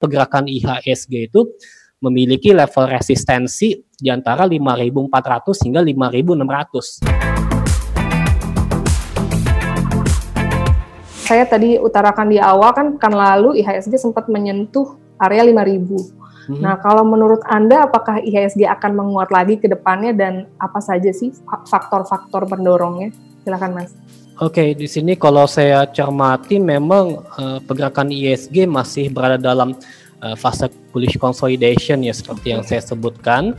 pergerakan IHSG itu memiliki level resistensi di antara 5.400 hingga 5.600. Saya tadi utarakan di awal kan kan lalu IHSG sempat menyentuh area 5.000. Hmm. Nah, kalau menurut Anda apakah IHSG akan menguat lagi ke depannya dan apa saja sih faktor-faktor pendorongnya? Silakan Mas. Oke, okay, di sini kalau saya cermati memang uh, pergerakan ISG masih berada dalam uh, fase bullish consolidation ya seperti yang saya sebutkan.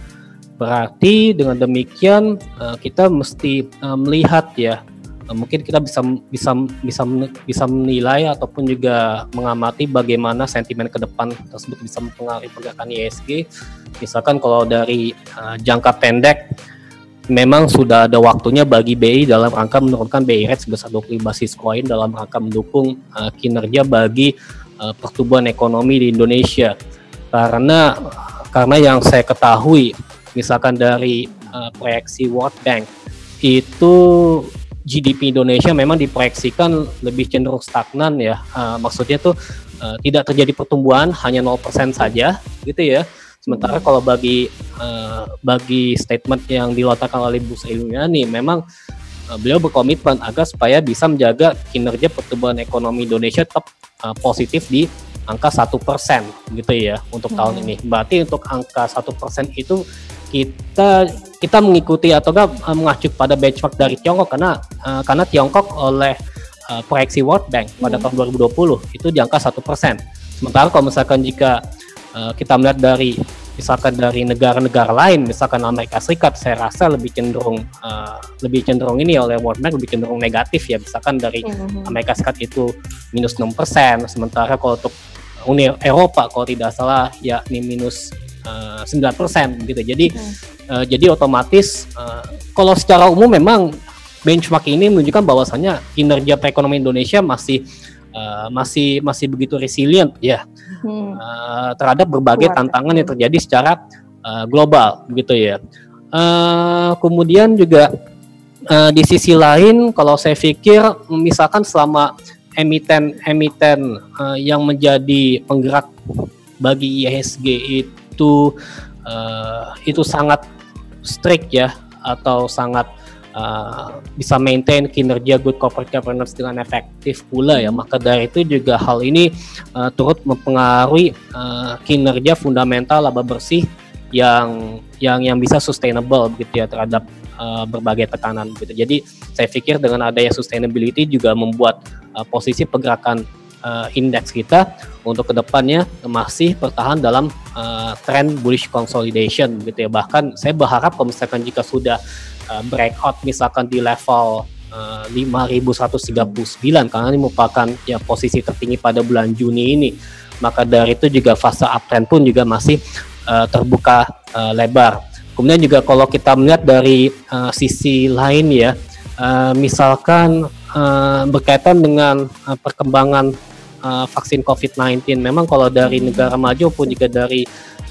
Berarti dengan demikian uh, kita mesti uh, melihat ya uh, mungkin kita bisa bisa bisa bisa menilai ataupun juga mengamati bagaimana sentimen ke depan tersebut bisa mempengaruhi pergerakan ISG. Misalkan kalau dari uh, jangka pendek memang sudah ada waktunya bagi BI dalam rangka menurunkan BI rate sebesar 25 basis point dalam rangka mendukung uh, kinerja bagi uh, pertumbuhan ekonomi di Indonesia. Karena karena yang saya ketahui misalkan dari uh, proyeksi World Bank itu GDP Indonesia memang diproyeksikan lebih cenderung stagnan ya. Uh, maksudnya tuh uh, tidak terjadi pertumbuhan hanya 0% saja gitu ya. Sementara kalau bagi uh, bagi statement yang dilontarkan oleh Bu Sri Mulyani memang uh, beliau berkomitmen agar supaya bisa menjaga kinerja pertumbuhan ekonomi Indonesia tetap uh, positif di angka satu persen gitu ya untuk hmm. tahun ini. Berarti untuk angka satu persen itu kita kita mengikuti atau enggak mengacu pada benchmark dari Tiongkok karena uh, karena Tiongkok oleh uh, proyeksi World Bank pada hmm. tahun 2020 itu di angka satu persen. Sementara kalau misalkan jika uh, kita melihat dari misalkan dari negara-negara lain, misalkan Amerika Serikat, saya rasa lebih cenderung uh, lebih cenderung ini oleh World Bank lebih cenderung negatif ya, misalkan dari mm-hmm. Amerika Serikat itu minus 6%, sementara kalau untuk Uni Eropa kalau tidak salah ya ini minus uh, 9% gitu. Jadi hmm. uh, jadi otomatis uh, kalau secara umum memang benchmark ini menunjukkan bahwasannya kinerja perekonomian Indonesia masih uh, masih masih begitu resilient ya hmm. uh, terhadap berbagai Kuat. tantangan yang terjadi secara uh, global gitu ya. Uh, kemudian juga uh, di sisi lain kalau saya pikir misalkan selama emiten-emiten uh, yang menjadi penggerak bagi IHSG itu uh, itu sangat strict ya atau sangat uh, bisa maintain kinerja good corporate governance dengan efektif pula ya maka dari itu juga hal ini uh, turut mempengaruhi uh, kinerja fundamental laba bersih yang yang yang bisa sustainable gitu ya terhadap uh, berbagai tekanan gitu. Jadi saya pikir dengan adanya sustainability juga membuat uh, posisi pergerakan uh, indeks kita untuk ke depannya masih bertahan dalam uh, tren bullish consolidation gitu ya bahkan saya berharap kalau misalkan jika sudah uh, breakout misalkan di level uh, 5139 karena ini merupakan ya posisi tertinggi pada bulan Juni ini maka dari itu juga fase uptrend pun juga masih uh, terbuka uh, lebar kemudian juga kalau kita melihat dari uh, sisi lain ya uh, misalkan uh, berkaitan dengan uh, perkembangan uh, vaksin COVID-19. Memang kalau dari negara maju pun juga dari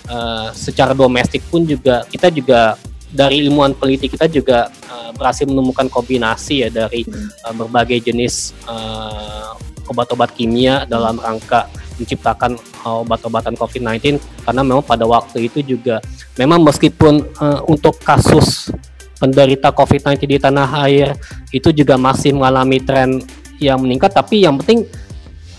uh, secara domestik pun juga kita juga dari ilmuwan peneliti kita juga uh, berhasil menemukan kombinasi ya dari uh, berbagai jenis uh, obat-obat kimia dalam rangka menciptakan uh, obat-obatan COVID-19 karena memang pada waktu itu juga memang meskipun uh, untuk kasus penderita COVID-19 di tanah air itu juga masih mengalami tren yang meningkat tapi yang penting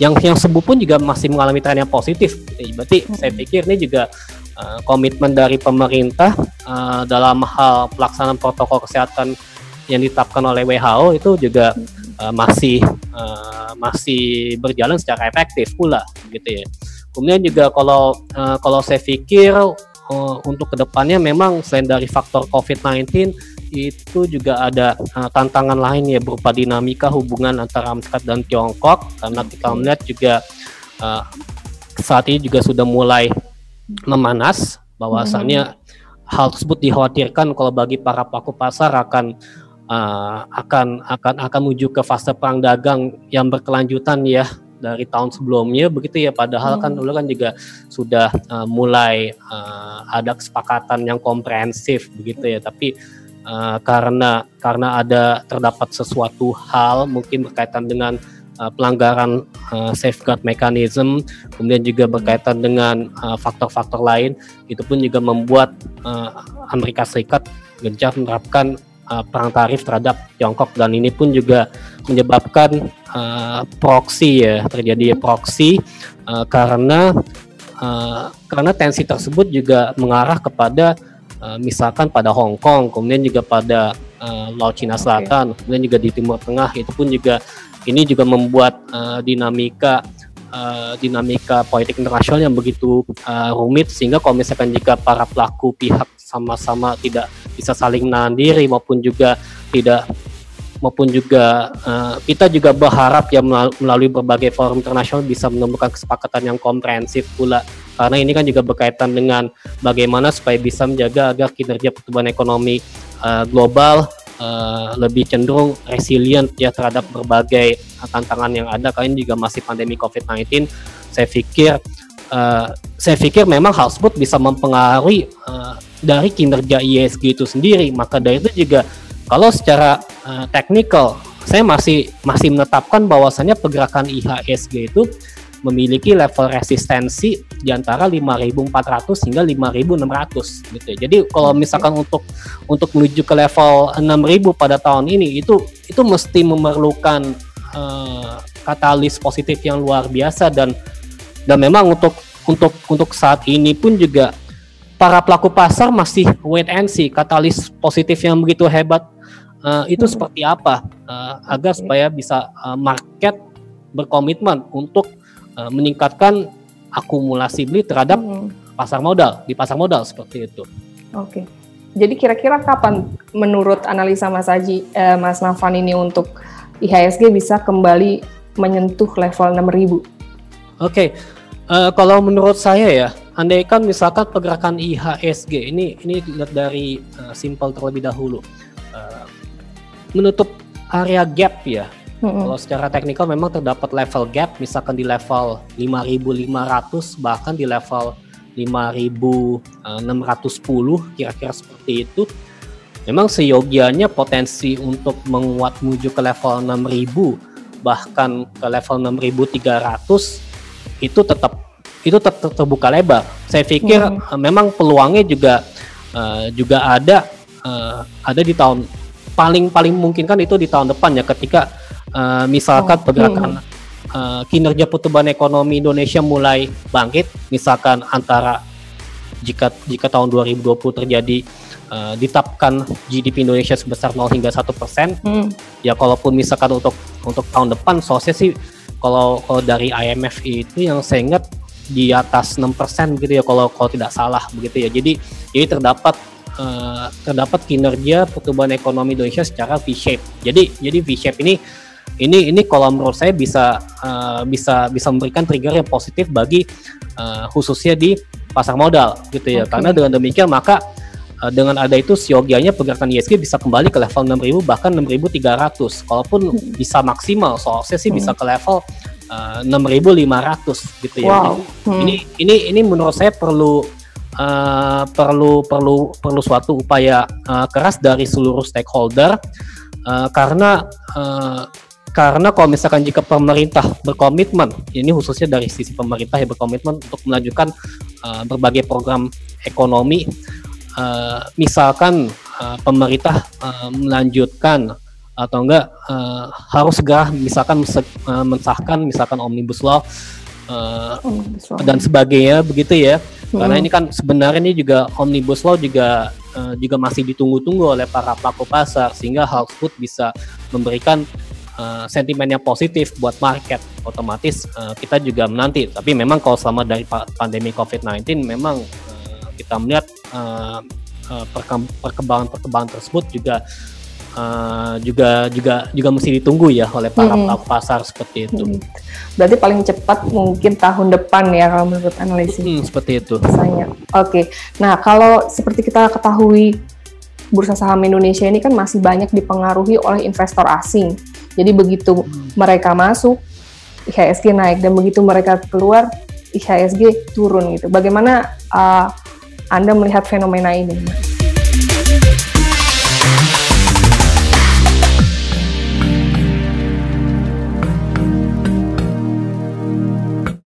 yang yang sembuh pun juga masih mengalami tren yang positif. Berarti hmm. saya pikir ini juga uh, komitmen dari pemerintah uh, dalam hal pelaksanaan protokol kesehatan yang ditetapkan oleh WHO itu juga uh, masih uh, masih berjalan secara efektif pula gitu ya. Kemudian juga kalau uh, kalau saya pikir uh, untuk ke depannya memang selain dari faktor COVID-19 itu juga ada uh, tantangan lain ya berupa dinamika hubungan antara Amerika dan Tiongkok karena kita melihat juga uh, saat ini juga sudah mulai memanas bahwasannya hmm. hal tersebut dikhawatirkan kalau bagi para pelaku pasar akan uh, akan akan akan menuju ke fase perang dagang yang berkelanjutan ya dari tahun sebelumnya begitu ya padahal kan hmm. kan dulu kan juga sudah uh, mulai uh, ada kesepakatan yang komprehensif begitu ya tapi uh, karena karena ada terdapat sesuatu hal mungkin berkaitan dengan uh, pelanggaran uh, safeguard mechanism, kemudian juga berkaitan dengan faktor-faktor uh, lain, itu pun juga membuat uh, Amerika Serikat gencar menerapkan uh, perang tarif terhadap Tiongkok dan ini pun juga menyebabkan uh, proxy ya terjadi proxy uh, karena uh, karena tensi tersebut juga mengarah kepada uh, misalkan pada Hong Kong kemudian juga pada uh, Laut Cina Selatan okay. kemudian juga di Timur Tengah itu pun juga ini juga membuat uh, dinamika uh, dinamika politik internasional yang begitu uh, rumit sehingga kalau misalkan jika para pelaku pihak sama-sama tidak bisa saling menahan diri maupun juga tidak maupun juga uh, kita juga berharap ya melalui berbagai forum internasional bisa menemukan kesepakatan yang komprehensif pula. Karena ini kan juga berkaitan dengan bagaimana supaya bisa menjaga agar kinerja pertumbuhan ekonomi uh, global uh, lebih cenderung resilient ya terhadap berbagai tantangan yang ada. Ini juga masih pandemi COVID-19 saya pikir uh, saya pikir memang hal tersebut bisa mempengaruhi uh, dari kinerja ISG itu sendiri. Maka dari itu juga kalau secara uh, technical, saya masih masih menetapkan bahwasannya pergerakan IHSG itu memiliki level resistensi di antara 5.400 hingga 5.600 gitu ya. Jadi kalau misalkan untuk untuk menuju ke level 6.000 pada tahun ini itu itu mesti memerlukan uh, katalis positif yang luar biasa dan dan memang untuk untuk untuk saat ini pun juga para pelaku pasar masih wait and see katalis positif yang begitu hebat uh, itu hmm. seperti apa uh, agar supaya bisa uh, market berkomitmen untuk uh, meningkatkan akumulasi beli terhadap hmm. pasar modal di pasar modal seperti itu. Oke. Okay. Jadi kira-kira kapan menurut analisa Mas Haji, eh, Mas Nafan ini untuk IHSG bisa kembali menyentuh level 6000? Oke. Okay. Uh, kalau menurut saya ya, andaikan misalkan pergerakan IHSG ini ini lihat dari uh, simple terlebih dahulu menutup area gap ya. Mm-hmm. Kalau secara teknikal memang terdapat level gap, misalkan di level 5.500 bahkan di level 5.610 kira-kira seperti itu. Memang seyogianya potensi untuk menguat menuju ke level 6.000 bahkan ke level 6.300 itu tetap itu tetap terbuka lebar. Saya pikir hmm. memang peluangnya juga uh, juga ada uh, ada di tahun paling paling mungkin kan itu di tahun depan ya ketika uh, misalkan oh, pergerakan hmm. uh, kinerja pertumbuhan ekonomi Indonesia mulai bangkit misalkan antara jika jika tahun 2020 terjadi uh, ditapkan GDP Indonesia sebesar 0 hingga satu persen hmm. ya kalaupun misalkan untuk untuk tahun depan sosial sih kalau kalau dari IMF itu yang saya ingat di atas 6% gitu ya kalau kalau tidak salah begitu ya jadi jadi terdapat uh, terdapat kinerja pertumbuhan ekonomi Indonesia secara V-shape. Jadi jadi V-shape ini ini ini kalau menurut saya bisa uh, bisa bisa memberikan trigger yang positif bagi uh, khususnya di pasar modal gitu ya. Okay. Karena dengan demikian maka uh, dengan ada itu siogianya pergerakan ISG bisa kembali ke level 6000 bahkan 6300. Kalaupun hmm. bisa maksimal soalnya sih hmm. bisa ke level uh, 6500 gitu ya. Wow. Hmm. Ini ini ini menurut saya perlu uh, perlu perlu perlu suatu upaya uh, keras dari seluruh stakeholder uh, karena uh, karena kalau misalkan jika pemerintah berkomitmen, ini khususnya dari sisi pemerintah yang berkomitmen untuk melanjutkan uh, berbagai program ekonomi, uh, misalkan uh, pemerintah uh, melanjutkan atau enggak uh, harus segera misalkan uh, mensahkan misalkan omnibus law uh, dan sebagainya begitu ya. Karena ini kan sebenarnya ini juga omnibus law juga uh, juga masih ditunggu-tunggu oleh para pelaku pasar sehingga hal tersebut bisa memberikan uh, sentimen yang positif buat market. Otomatis uh, kita juga menanti. Tapi memang kalau selama dari pandemi COVID-19 memang uh, kita melihat uh, uh, perkembangan-perkembangan tersebut juga uh, juga juga juga mesti ditunggu ya oleh para hmm. pelaku pasar seperti itu. Hmm. Berarti paling cepat mungkin tahun depan ya kalau menurut analisis. Hmm, seperti itu. Oke. Okay. Nah kalau seperti kita ketahui bursa saham Indonesia ini kan masih banyak dipengaruhi oleh investor asing. Jadi begitu hmm. mereka masuk IHSG naik dan begitu mereka keluar IHSG turun gitu. Bagaimana uh, Anda melihat fenomena ini?